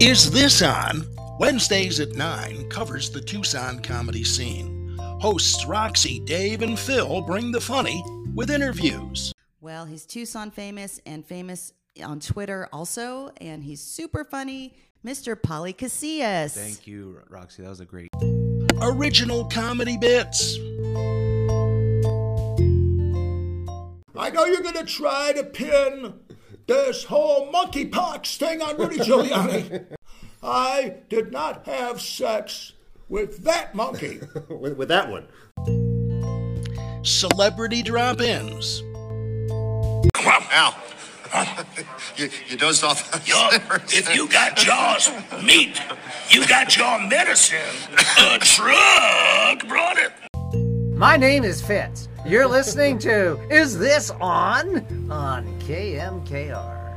Is This On? Wednesdays at 9 covers the Tucson comedy scene. Hosts Roxy, Dave, and Phil bring the funny with interviews. Well, he's Tucson famous and famous on Twitter also, and he's super funny, Mr. Polly Casillas. Thank you, Roxy. That was a great. Original comedy bits. I know you're going to try to pin this whole monkeypox thing on Rudy Giuliani. I did not have sex with that monkey. with, with that one. Celebrity drop ins. Al, you, you dozed off. Yo, if you got Jaws meat, you got your medicine. A truck brought it. My name is Fitz. You're listening to Is This On? on KMKR.